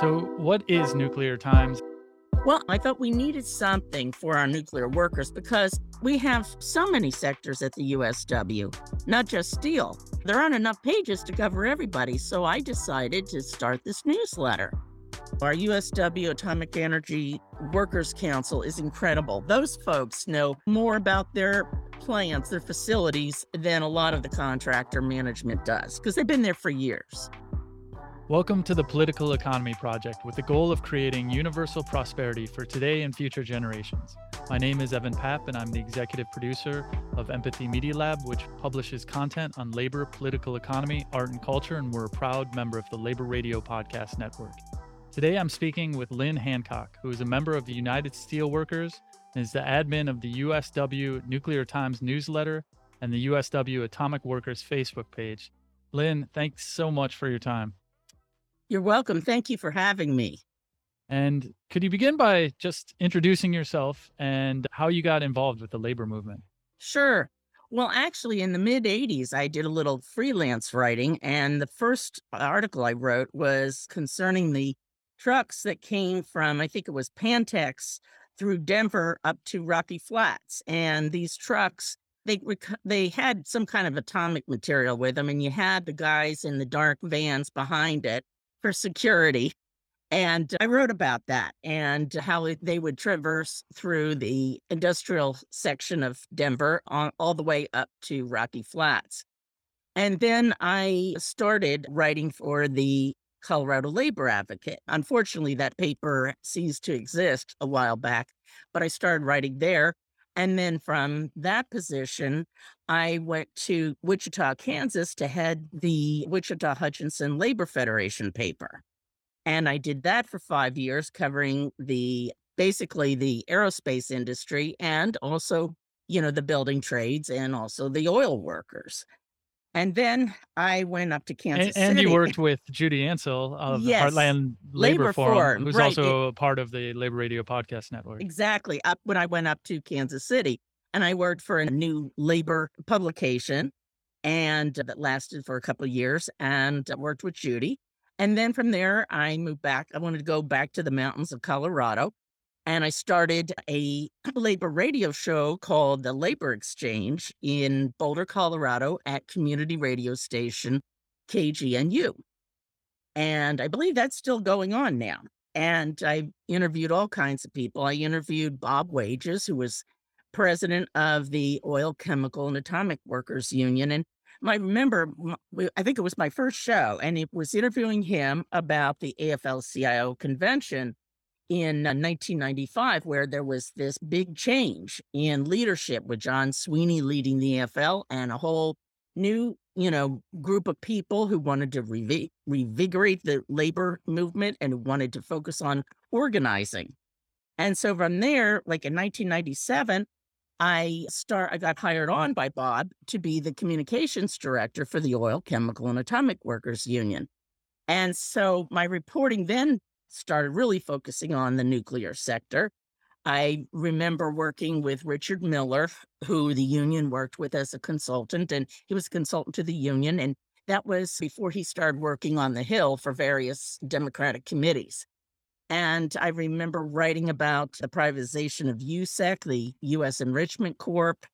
So, what is Nuclear Times? Well, I thought we needed something for our nuclear workers because we have so many sectors at the USW, not just steel. There aren't enough pages to cover everybody, so I decided to start this newsletter. Our USW Atomic Energy Workers Council is incredible. Those folks know more about their plants, their facilities, than a lot of the contractor management does because they've been there for years. Welcome to the Political Economy Project with the goal of creating universal prosperity for today and future generations. My name is Evan Papp, and I'm the executive producer of Empathy Media Lab, which publishes content on labor, political economy, art, and culture, and we're a proud member of the Labor Radio Podcast Network. Today, I'm speaking with Lynn Hancock, who is a member of the United Steelworkers and is the admin of the USW Nuclear Times newsletter and the USW Atomic Workers Facebook page. Lynn, thanks so much for your time. You're welcome. Thank you for having me. And could you begin by just introducing yourself and how you got involved with the labor movement? Sure. Well, actually, in the mid 80s, I did a little freelance writing, and the first article I wrote was concerning the trucks that came from, I think it was Pantex through Denver up to Rocky Flats. And these trucks, they they had some kind of atomic material with them, and you had the guys in the dark vans behind it for security. And I wrote about that and how they would traverse through the industrial section of Denver on, all the way up to Rocky Flats. And then I started writing for the Colorado Labor Advocate. Unfortunately, that paper ceased to exist a while back, but I started writing there. And then from that position, I went to Wichita, Kansas to head the Wichita Hutchinson Labor Federation paper. And I did that for five years, covering the basically the aerospace industry and also, you know, the building trades and also the oil workers. And then I went up to Kansas and, and you worked with Judy Ancel of Yes, the Heartland Labor, Labor Forum, Forum, who's right. also a part of the Labor Radio Podcast Network. Exactly. Up when I went up to Kansas City and I worked for a new labor publication and that lasted for a couple of years and I worked with Judy. And then from there, I moved back. I wanted to go back to the mountains of Colorado. And I started a labor radio show called The Labor Exchange in Boulder, Colorado at community radio station KGNU. And I believe that's still going on now. And I interviewed all kinds of people. I interviewed Bob Wages, who was president of the Oil, Chemical, and Atomic Workers Union. And I remember, I think it was my first show, and it was interviewing him about the AFL CIO convention in uh, 1995, where there was this big change in leadership with John Sweeney leading the AFL and a whole new, you know, group of people who wanted to revi- revigorate the labor movement and wanted to focus on organizing. And so from there, like in 1997, I start I got hired on by Bob to be the communications director for the Oil, Chemical, and Atomic Workers Union. And so my reporting then started really focusing on the nuclear sector. I remember working with Richard Miller, who the union worked with as a consultant, and he was a consultant to the union. And that was before he started working on the Hill for various Democratic committees. And I remember writing about the privatization of USEC, the U.S. Enrichment Corp,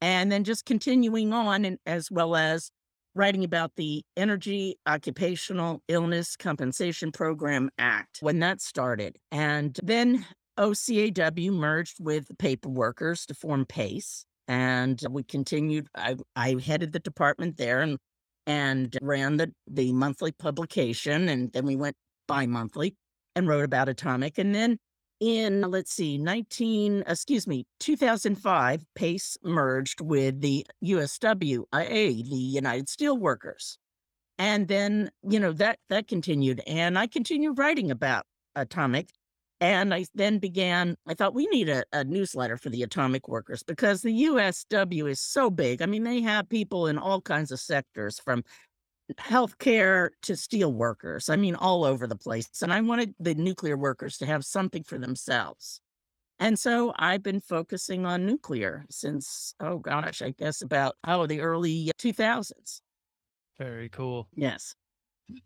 and then just continuing on, and as well as writing about the Energy Occupational Illness Compensation Program Act when that started. And then OCAW merged with paper workers to form PACE. And we continued, I, I headed the department there and and ran the, the monthly publication. And then we went bi monthly and wrote about atomic. And then in, let's see, 19, excuse me, 2005, PACE merged with the USWIA, the United Steelworkers. And then, you know, that that continued. And I continued writing about atomic. And I then began, I thought we need a, a newsletter for the atomic workers because the USW is so big. I mean, they have people in all kinds of sectors from healthcare to steel workers. I mean, all over the place. And I wanted the nuclear workers to have something for themselves. And so I've been focusing on nuclear since, oh gosh, I guess about, oh, the early 2000s. Very cool. Yes.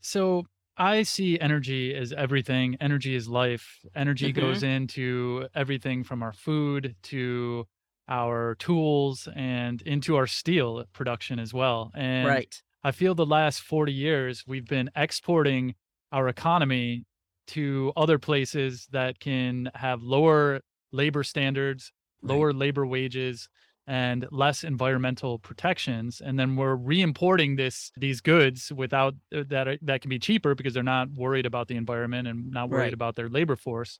So, I see energy as everything. Energy is life. Energy hmm goes into everything from our food to our tools and into our steel production as well. And Right. I feel the last 40 years we've been exporting our economy to other places that can have lower labor standards, Right. lower labor wages, and less environmental protections. And then we're re-importing this these goods without uh, that are, that can be cheaper because they're not worried about the environment and not worried Right. about their labor force.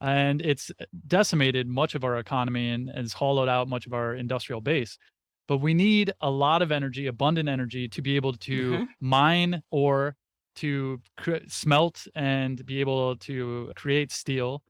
And it's decimated much of our economy and has hollowed out much of our industrial base. But we need a lot of energy, abundant energy, to be able to hmm mine or to smelt and be able to create steel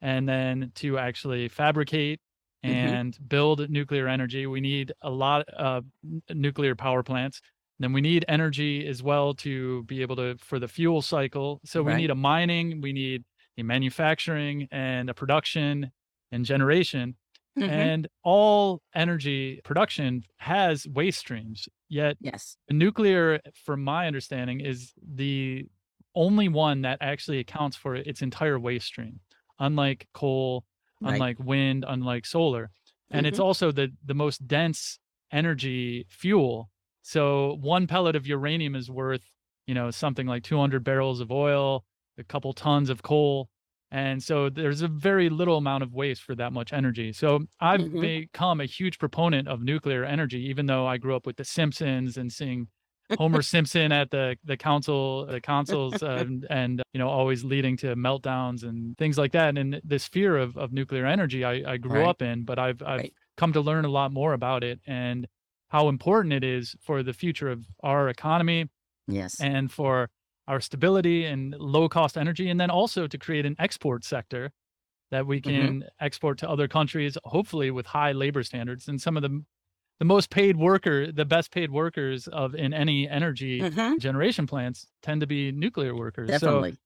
and then to actually fabricate hmm and build nuclear energy. We need a lot of n- nuclear power plants. Then we need energy as well to be able to for the fuel cycle. So we need a mining, we need a manufacturing and a production and generation. Hmm And all energy production has waste streams. Yet Yes. nuclear, from my understanding, is the only one that actually accounts for its entire waste stream, unlike coal, Right. unlike wind, unlike solar. And it's hmm also the the most dense energy fuel. So one pellet of uranium is worth, you know, something like 200 barrels of oil, a couple tons of coal. And so there's a very little amount of waste for that much energy. So I've hmm become a huge proponent of nuclear energy, even though I grew up with The Simpsons and seeing Homer Simpson at the the council the consoles uh, and, and you know always leading to meltdowns and things like that. And this fear of of nuclear energy I, I grew Right. up in, but I've I've Right. come to learn a lot more about it and how important it is for the future of our economy Yes. and for our stability and low cost energy, and then also to create an export sector that we hmm can export to other countries, hopefully with high labor standards. And some of the the most paid worker, the best paid workers of in any energy hmm generation plants tend to be nuclear workers. So Definitely.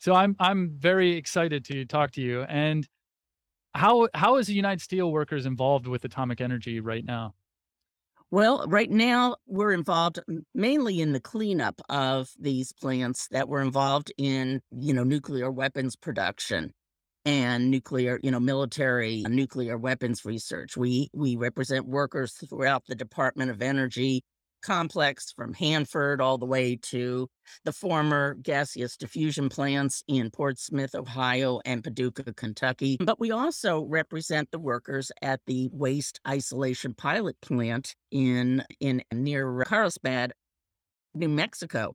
so I'm I'm very excited to talk to you. And how how is the United Steelworkers involved with atomic energy right now? Well, right now we're involved mainly in the cleanup of these plants that were involved in, you know, nuclear weapons production and nuclear, you know, military nuclear weapons research. We we represent workers throughout the Department of Energy complex from Hanford all the way to the former gaseous diffusion plants in Portsmouth, Ohio and Paducah, Kentucky. But we also represent the workers at the waste isolation pilot plant in in near Carlsbad, New Mexico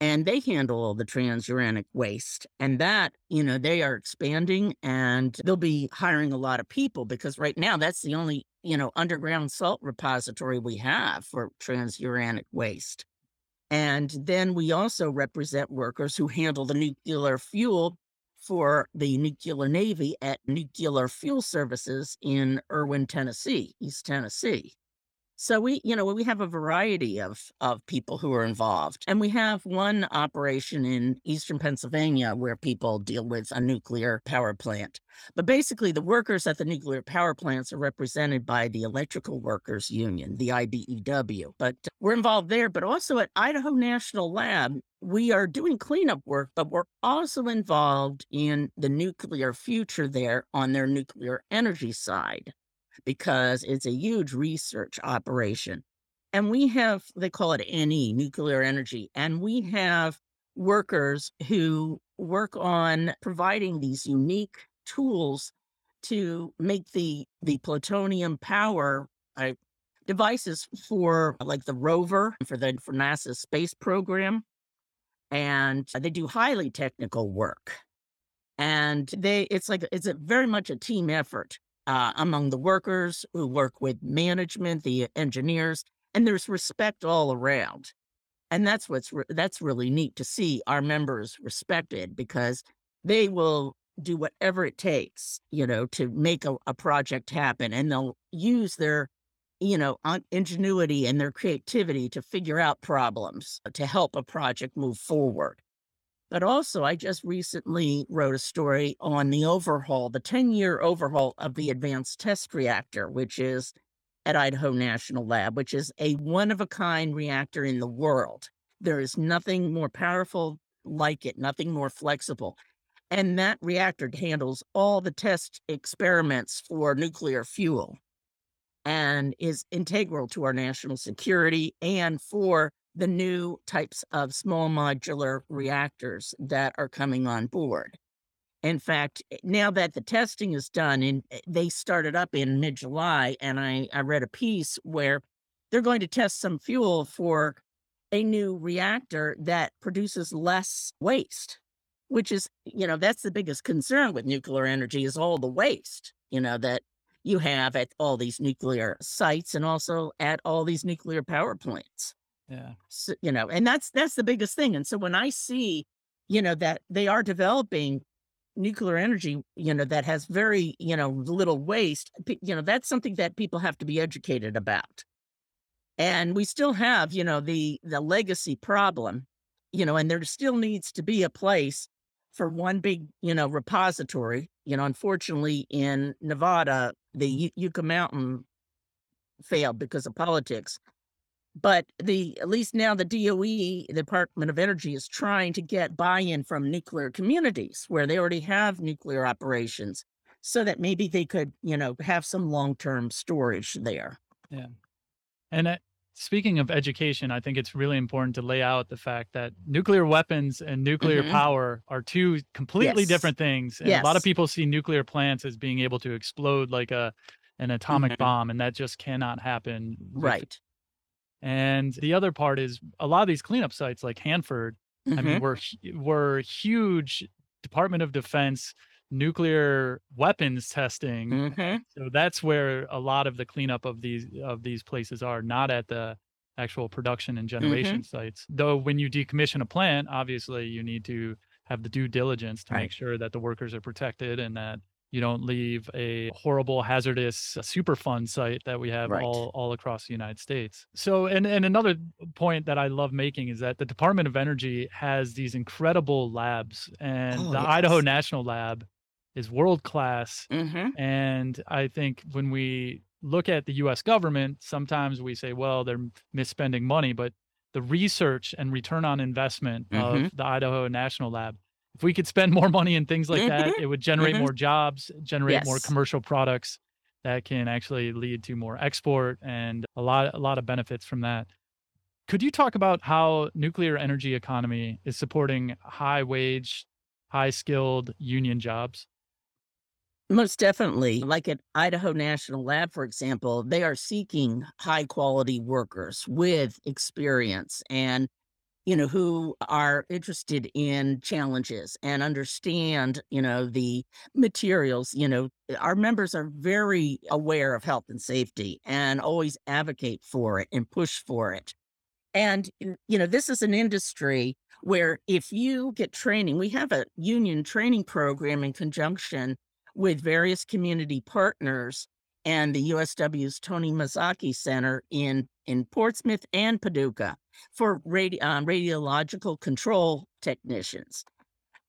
and they handle all the transuranic waste and that you know they are expanding and they'll be hiring a lot of people because right now that's the only you know underground salt repository we have for transuranic waste. And then we also represent workers who handle the nuclear fuel for the nuclear navy at nuclear fuel services in erwin tennessee east tennessee so we, you know, we have a variety of of people who are involved. And we have one operation in eastern Pennsylvania where people deal with a nuclear power plant. But basically the workers at the nuclear power plants are represented by the Electrical Workers Union, the IBEW. But we're involved there, but also at Idaho National Lab, we are doing cleanup work, but we're also involved in the nuclear future there on their nuclear energy side because it's a huge research operation. And we have, they call it NE, nuclear energy, and we have workers who work on providing these unique tools to make the the plutonium power uh, devices for like the rover for the for NASA's space program and they do highly technical work and they it's like it's very much a team effort uh, among the workers who work with management the engineers and there's respect all around. And that's what's re- that's really neat to see our members respected because they will do whatever it takes you know to make a, a project happen and they'll use their you know ingenuity and their creativity to figure out problems to help a project move forward but also, I just recently wrote a story on the overhaul, the 10 year overhaul of the Advanced Test Reactor, which is at Idaho National Lab, which is a one of a kind reactor in the world. There is nothing more powerful like it, nothing more flexible. And that reactor handles all the test experiments for nuclear fuel and is integral to our national security and for the new types of small modular reactors that are coming on board. In fact, eh, now that the testing is done, and eh, they started up in mid July, and I, I read a piece where they're going to test some fuel for a new reactor that produces less waste, which is, you know, that's the biggest concern with nuclear energy is all the waste, you know, that you have at all these nuclear sites and also at all these nuclear power plants. Yeah. So, you know, and that's that's the biggest thing. And so when I see, you know, that they are developing nuclear energy, you know, that has very, you know, little waste, you know, that's something that people have to be educated about. And we still have, you know, the the legacy problem, you know, and there still needs to be a place for one big, you know, repository. You know, unfortunately in Nevada, the Yucca Mountain failed because of politics. But the at least now the DOE, the Department of Energy, is trying to get buy-in from nuclear communities where they already have nuclear operations, so that maybe they could, you know, have some long-term storage there. Yeah. And uh, speaking of education, I think it's really important to lay out the fact that nuclear weapons and nuclear Mhm. power are two completely Yes. different things. And a lot of people see nuclear plants as being able to explode like a an atomic Mhm. bomb, and that just cannot happen. with- Right. And the other part is a lot of these cleanup sites like Hanford, I mean, Mhm. were were huge Department of Defense nuclear weapons testing Mhm. so that's where a lot of the cleanup of these of these places are, not at the actual production and generation sites. Though when you decommission a plant, obviously you need to have the due diligence to Right. make sure that the workers are protected and that you don't leave a horrible hazardous uh, superfund site that we have Right. all all across the United States. So and and another point that I love making is that the Department of Energy has these incredible labs and Oh, the Idaho. National Lab is world class Mhm. and I think when we look at the US government, sometimes we say, well, they're misspending money, but the research and return on investment Mhm. of the Idaho National Lab, if we could spend more money in things like that, Mhm. it would generate Mhm. more jobs, generate more commercial products that can actually lead to more export and a lot a lot of benefits from that. Could you talk about how nuclear energy economy is supporting high wage, high skilled union jobs? Most definitely. Like at Idaho National Lab, for example, they are seeking high quality workers with experience and, you know, who are interested in challenges and understand, you know, the materials. You know, our members are very aware of health and safety and always advocate for it and push for it. And, you know, this is an industry where if you get training, we have a union training program in conjunction with various community partners and the USW's Tony Mazzocchi Center in, in Portsmouth and Paducah for radi- um, radiological control technicians.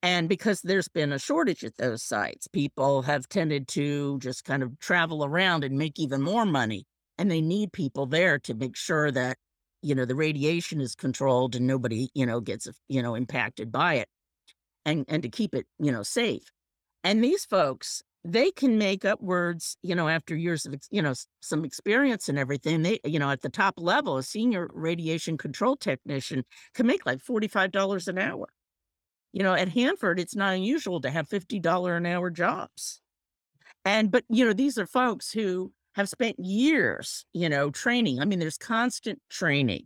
And because there's been a shortage at those sites, people have tended to just kind of travel around and make even more money. And they need people there to make sure that, you know, the radiation is controlled and nobody, you know, gets, you know, impacted by it and, and to keep it, you know, safe. And these folks, they can make up words, you know, after years of, you know, some experience and everything. They, you know, at the top level, a senior radiation control technician can make like $45 an hour. You know, at Hanford, it's not unusual to have $50 an hour jobs. And, but, you know, these are folks who have spent years, you know, training. I mean, there's constant training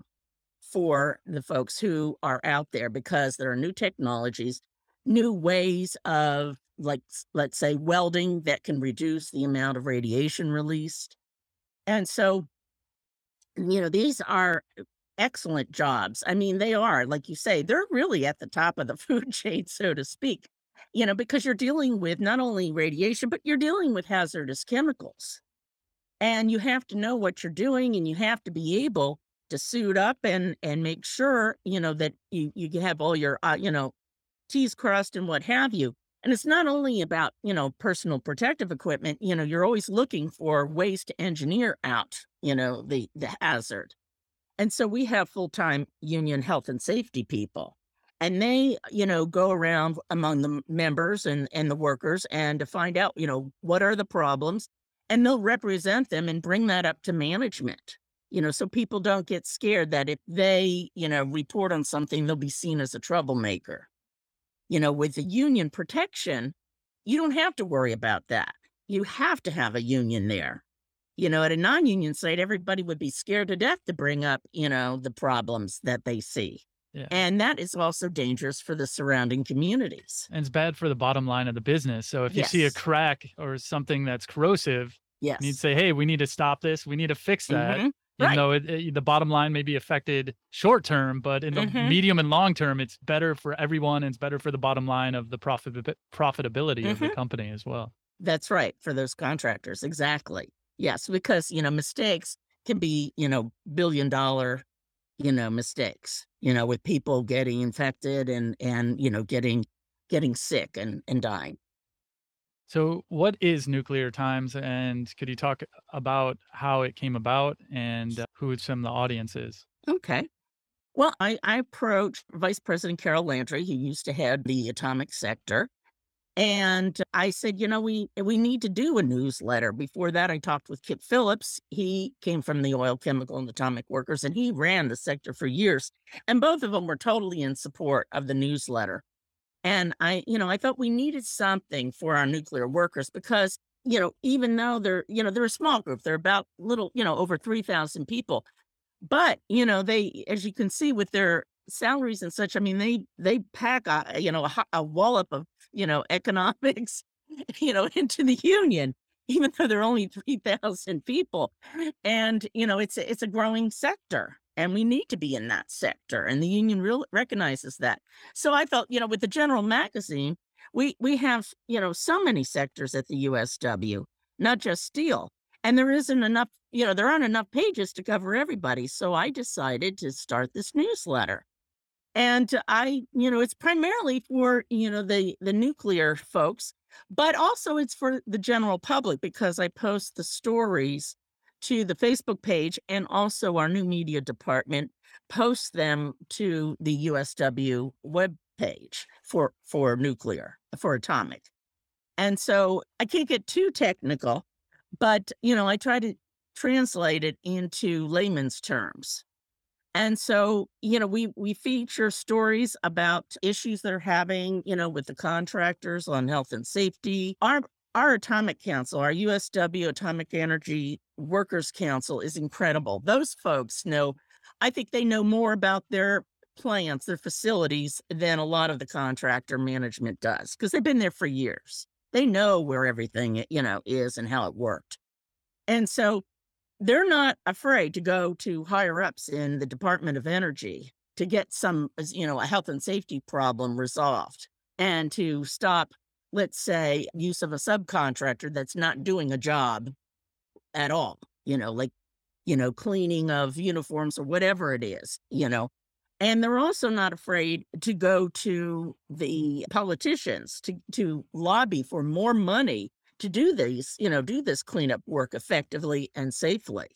for the folks who are out there because there are new technologies, new ways of, like, let's say, welding that can reduce the amount of radiation released. And so, you know, these are excellent jobs. I mean, they are, like you say, they're really at the top of the food chain, so to speak, you know, because you're dealing with not only radiation, but you're dealing with hazardous chemicals. And you have to know what you're doing and you have to be able to suit up and and make sure, you know, that you you have all your uh, you know, T's crossed and what have you. And it's not only about, you know, personal protective equipment, you know, you're always looking for ways to engineer out, you know, the the hazard. And so we have full-time union health and safety people. and they, you know, go around among the members and, and the workers and to find out, you know, what are the problems and they'll represent them and bring that up to management you know, so people don't get scared that if they, you know, report on something, they'll be seen as a troublemaker. You know, with the union protection, you don't have to worry about that. You have to have a union there. You know, at a non union site, everybody would be scared to death to bring up, you know, the problems that they see. Yeah. And that is also dangerous for the surrounding communities. And it's bad for the bottom line of the business. So if you yes. see a crack or something that's corrosive, yes. you need to say, hey, we need to stop this. We need to fix that. Mm-hmm even right. though it, it, the bottom line may be affected short term, but in the mm-hmm. medium and long term, it's better for everyone. And it's better for the bottom line of the profit profitability mm-hmm. of the mm-hmm. company as well. That's right for those contractors. Exactly. Yes, because you know mistakes can be you know billion dollar you know mistakes you know with people getting infected and and you know getting getting sick and and dying so, what is Nuclear Times, and could you talk about how it came about and uh, who some of the audience is? Okay. Well, I, I approached Vice President Carol Landry, who used to head the atomic sector, and I said, you know, we we need to do a newsletter. Before that, I talked with Kip Phillips. He came from the oil, chemical, and atomic workers, and he ran the sector for years. And both of them were totally in support of the newsletter. And I, you know, I thought we needed something for our nuclear workers because, you know, even though they're, you know, they're a small group, they're about little, you know, over 3,000 people. But, you know, they, as you can see with their salaries and such, I mean, they, they pack a, you know, a, a wallop of, you know, economics, you know, into the union even though they're only 3,000 people. And, you know, it's, it's a growing sector and we need to be in that sector and the union real recognizes that. So i felt you know with the general magazine we we have you know so many sectors at the usw not just steel and there isn't enough you know there aren't enough pages to cover everybody so i decided to start this newsletter. And i you know it's primarily for you know the the nuclear folks but also it's for the general public because i post the stories to the Facebook page and also our new media department post them to the USW web page for for nuclear for atomic. And so I can't get too technical, but you know, I try to translate it into layman's terms. And so, you know, we we feature stories about issues they're having, you know, with the contractors on health and safety. Our our atomic council, our USW Atomic Energy Workers Council is incredible. Those folks know, I think they know more about their plants, their facilities than a lot of the contractor management does because they've been there for years. They know where everything, you know, is and how it worked. And so they're not afraid to go to higher ups in the Department of Energy to get some, you know, a health and safety problem resolved and to stop let's say, use of a subcontractor that's not doing a job at all, you know, like, you know, cleaning of uniforms or whatever it is, you know. And they're also not afraid to go to the politicians to, to lobby for more money to do these, you know, do this cleanup work effectively and safely.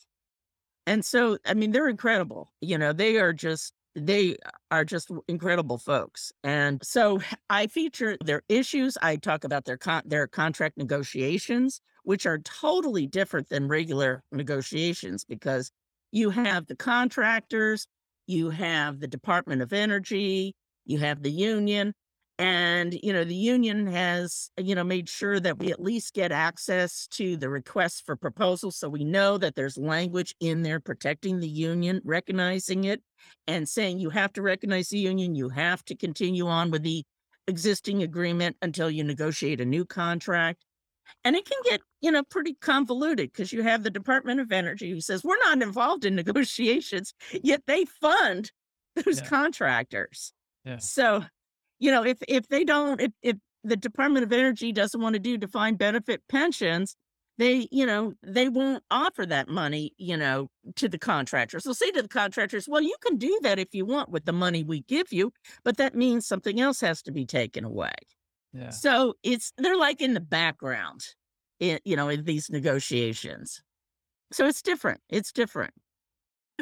And so, I mean, they're incredible. You know, they are just they are just incredible folks. And so I feature their issues. I talk about their con- their contract negotiations, which are totally different than regular negotiations because you have the contractors, you have the Department of Energy, you have the union, and, you know, the union has, you know, made sure that we at least get access to the requests for proposals. So we know that there's language in there protecting the union, recognizing it, and saying you have to recognize the union, you have to continue on with the existing agreement until you negotiate a new contract. And it can get, you know, pretty convoluted because you have the Department of Energy who says we're not involved in negotiations, yet they fund those yeah. contractors. Yeah. So you know, if if they don't, if if the Department of Energy doesn't want to do defined benefit pensions, they, you know, they won't offer that money, you know, to the contractors. They'll say to the contractors, well, you can do that if you want with the money we give you, but that means something else has to be taken away. Yeah. So it's they're like in the background, in, you know, in these negotiations. So it's different. It's different.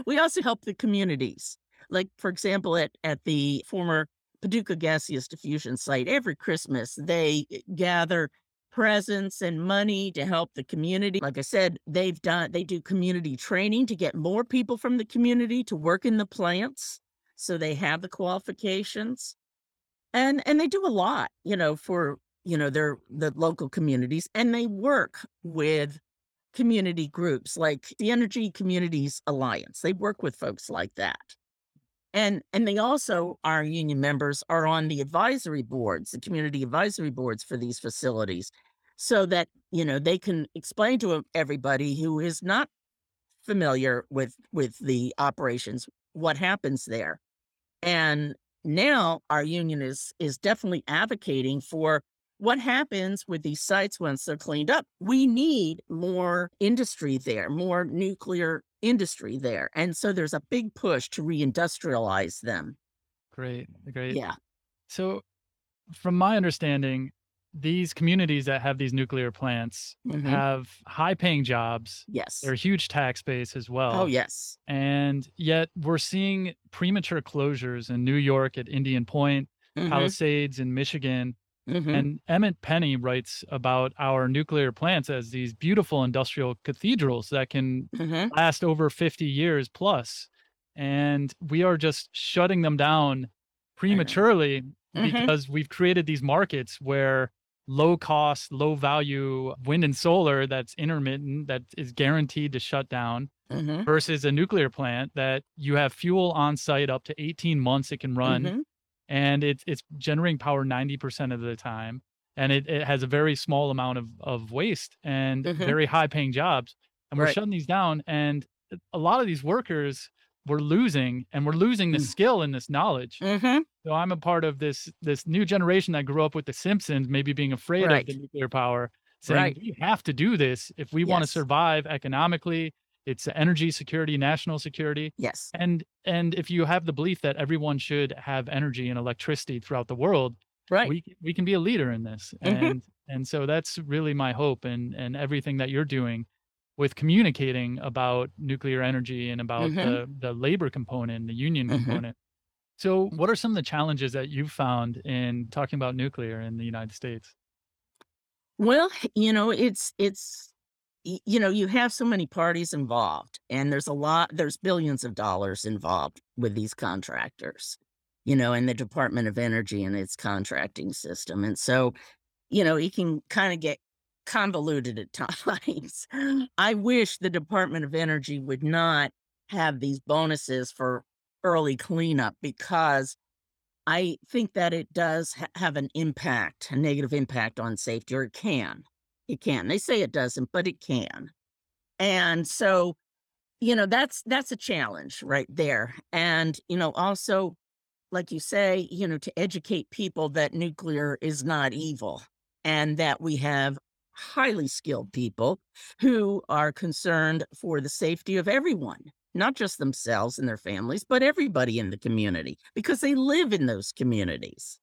We also help the communities. Like, for example, at, at the former Paducah Gaseous Diffusion Site, every Christmas, they eh, gather presents and money to help the community. Like I said, they've done, they do community training to get more people from the community to work in the plants. So they have the qualifications and, and they do a lot, you know, for, you know, their, the local communities and they work with community groups like the Energy Communities Alliance. They work with folks like that. And and they also, our union members are on the advisory boards, the community advisory boards for these facilities, so that, you know, they can explain to everybody who is not familiar with with the operations what happens there. And now our union is is definitely advocating for what happens with these sites once they're cleaned up? We need more industry there, more nuclear industry there. And so there's a big push to reindustrialize them. Great, great. Yeah. So, from my understanding, these communities that have these nuclear plants Mhm. have high paying jobs. Yes. They're a huge tax base as well. Oh, yes. And yet we're seeing premature closures in New York at Indian Point, Mhm. Palisades in Michigan. Mhm. And Emmet Penney writes about our nuclear plants as these beautiful industrial cathedrals that can Mhm. last over 50 years plus. And we are just shutting them down prematurely Mhm. because we've created these markets where low cost, low value wind and solar that's intermittent, that is guaranteed to shut down Mhm. versus a nuclear plant that you have fuel on site up to 18 months it can run Mhm. And it's it's generating power 90% of the time and it, it has a very small amount of, of waste and Mhm. very high paying jobs and we're Right. shutting these down and a lot of these workers we're losing and we're losing the Mm. skill and this knowledge Mhm. so i'm a part of this this new generation that grew up with the simpsons maybe being afraid Right. of the nuclear power saying Right. we have to do this if we want to survive economically it's energy security national security Yes. and and if you have the belief that everyone should have energy and electricity throughout the world Right. we we can be a leader in this Mhm. and and so that's really my hope and and everything that you're doing with communicating about nuclear energy and about Mhm. the the labor component the union Mhm. component so what are some of the challenges that you've found in talking about nuclear in the united states Well, you know, it's it's you know, you have so many parties involved and there's a lot there's billions of dollars involved with these contractors. You know, in the Department of Energy and its contracting system. And so, you know, it can kind of get convoluted at times. I wish the Department of Energy would not have these bonuses for early cleanup because I think that it does ha- have an impact, a negative impact on safety, or it can. It can. They say it doesn't, but it can. And so, you know, that's that's a challenge right there. And, you know, also, like you say, you know, to educate people that nuclear is not evil and that we have highly skilled people who are concerned for the safety of everyone not just themselves and their families, but everybody in the community because they live in those communities.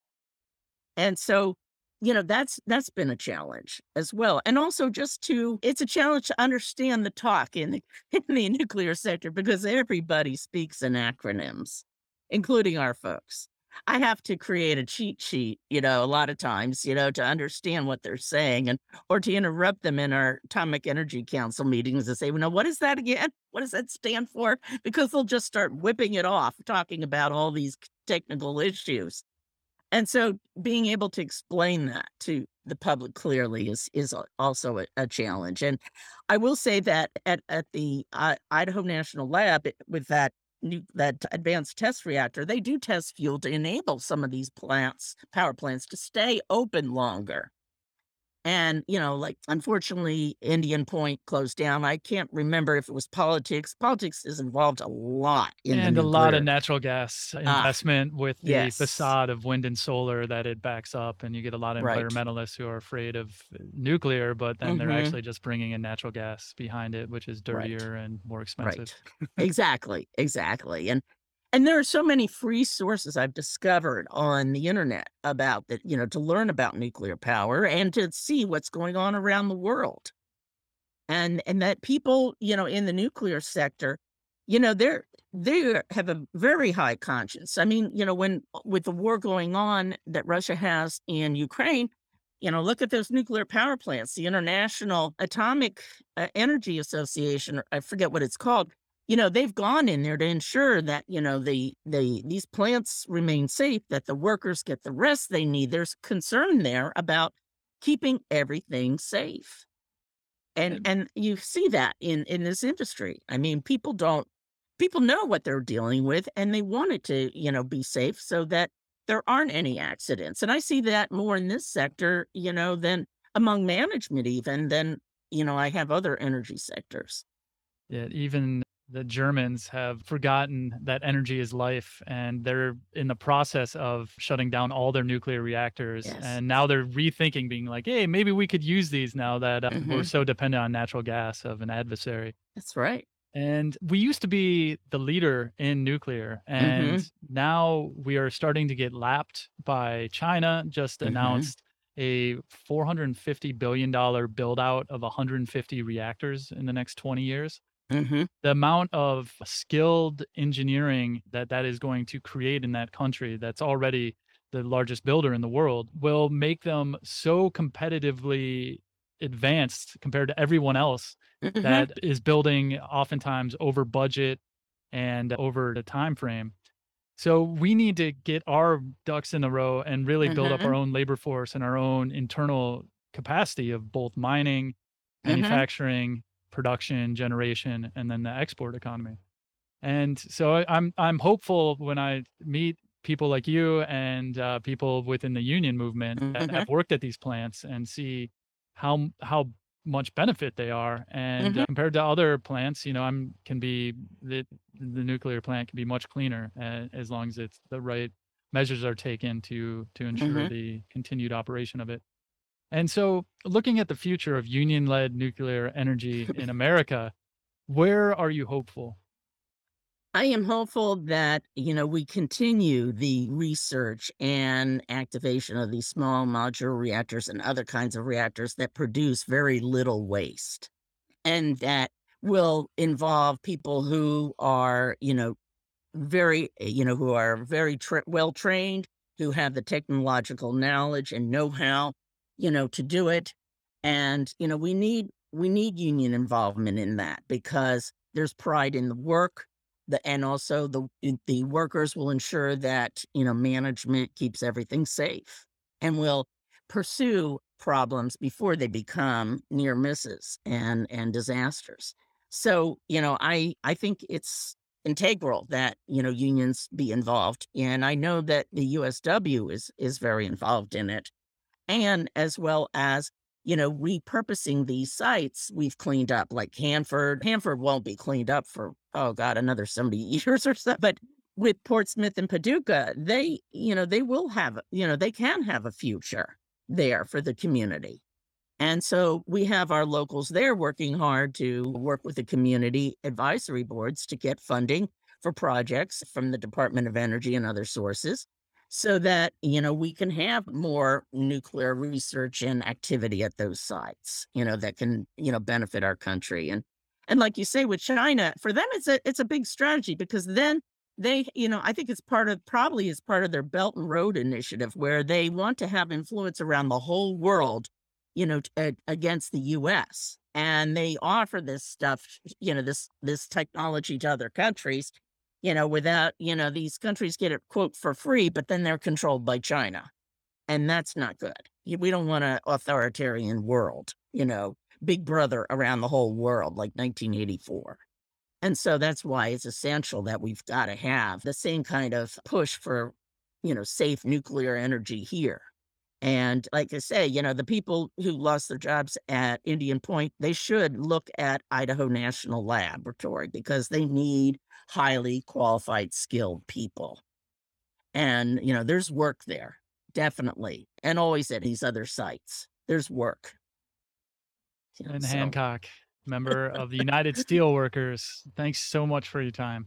And so, you know, that's that's been a challenge as well. And also just to it's a challenge to understand the talk in the in the nuclear sector because everybody speaks in acronyms, including our folks. I have to create a cheat sheet, you know, a lot of times, you know, to understand what they're saying and or to interrupt them in our Atomic Energy Council meetings and say, well, now what is that again? What does that stand for? Because they'll just start whipping it off, talking about all these technical issues. And so being able to explain that to the public clearly is is also a, a challenge. And I will say that at, at the uh, Idaho National Lab it- with that new that advanced test reactor, they do test fuel to enable some of these plants, power plants, to stay open longer. And, you know, like unfortunately, Indian Point closed down. I can't remember if it was politics. Politics is involved a lot in and a lot of natural gas Ah, investment with the yes. facade of wind and solar that it backs up and you get a lot of Right. environmentalists who are afraid of uh, nuclear but then they're Mhm. actually just bringing in natural gas behind it which is Right. dirtier and more expensive Right. exactly. Exactly. And and there are so many free sources I've discovered on the internet about that, you know, to learn about nuclear power and to see what's going on around the world. And and that people, you know, in the nuclear sector, you know, they're they have a very high conscience. I mean, you know, when with the war going on that Russia has in Ukraine, you know, look at those nuclear power plants. The International Atomic uh, Energy Association, I forget what it's called. You know, they've gone in there to ensure that you know the the these plants remain safe, that the workers get the rest they need. There's concern there about keeping everything safe, and and you see that in in this industry. I mean, people don't people know what they're dealing with, and they want it to you know be safe so that there aren't any accidents. And I see that more in this sector, you know, than among management, even than, you know, I have other energy sectors. Yeah, even the Germans have forgotten that energy is life and they're in the process of shutting down all their nuclear reactors. Yes. And now they're rethinking, being like, hey, maybe we could use these now that uh, hmm we're so dependent on natural gas of an adversary. That's right. And we used to be the leader in nuclear, and now we are starting to get lapped by China. Just hmm announced a $450 billion build out of 150 reactors in the next 20 years. Hmm The amount of skilled engineering that that is going to create in that country that's already the largest builder in the world will make them so competitively advanced compared to everyone else hmm that is building oftentimes over budget and over the time frame. So we need to get our ducks in a row and really build up our own labor force and our own internal capacity of both mining, hmm manufacturing, production, generation, and then the export economy. And so I, I'm I'm hopeful when I meet people like you and uh, people within the union movement that hmm have worked at these plants and see how how much benefit they are. And hmm uh, compared to other plants, you know, I'm can be the the nuclear plant can be much cleaner uh, as long as it's the right measures are taken to to ensure hmm the continued operation of it. And so, looking at the future of union-led nuclear energy in America, where are you hopeful? I am hopeful that, you know, we continue the research and activation of these small modular reactors and other kinds of reactors that produce very little waste. And that will involve people who are, you know, very, you know, who are very tra- well trained, who have the technological knowledge and know how, you know, to do it. And, you know, we need we need union involvement in that because there's pride in the work. The, and also the the workers will ensure that you know management keeps everything safe and will pursue problems before they become near misses and and disasters so you know i i think it's integral that you know unions be involved and i know that the usw is is very involved in it and as well as you know repurposing these sites we've cleaned up like hanford hanford won't be cleaned up for oh god another 70 years or so but with portsmouth and paducah they you know they will have you know they can have a future there for the community. And so we have our locals there working hard to work with the community advisory boards to get funding for projects from the Department of Energy and other sources so that, you know, we can have more nuclear research and activity at those sites, you know, that can, you know, benefit our country. And and like you say with China, for them it's a it's a big strategy because then they, you know, I think it's part of probably is part of their Belt and Road initiative where they want to have influence around the whole world you know, t- against the US. And they offer this stuff, you know, this this technology to other countries, you know, without, you know, these countries get it quote for free, but then they're controlled by China. And that's not good. We don't want an authoritarian world, you know, big brother around the whole world like 1984. And so that's why it's essential that we've got to have the same kind of push for, you know, safe nuclear energy here and like I say, you know, the people who lost their jobs at Indian Point, they should look at Idaho National Laboratory because they need highly qualified, skilled people. And, you know, there's work there, definitely. And always at these other sites, there's work. You know, And so Hancock, member of the United Steelworkers, thanks so much for your time.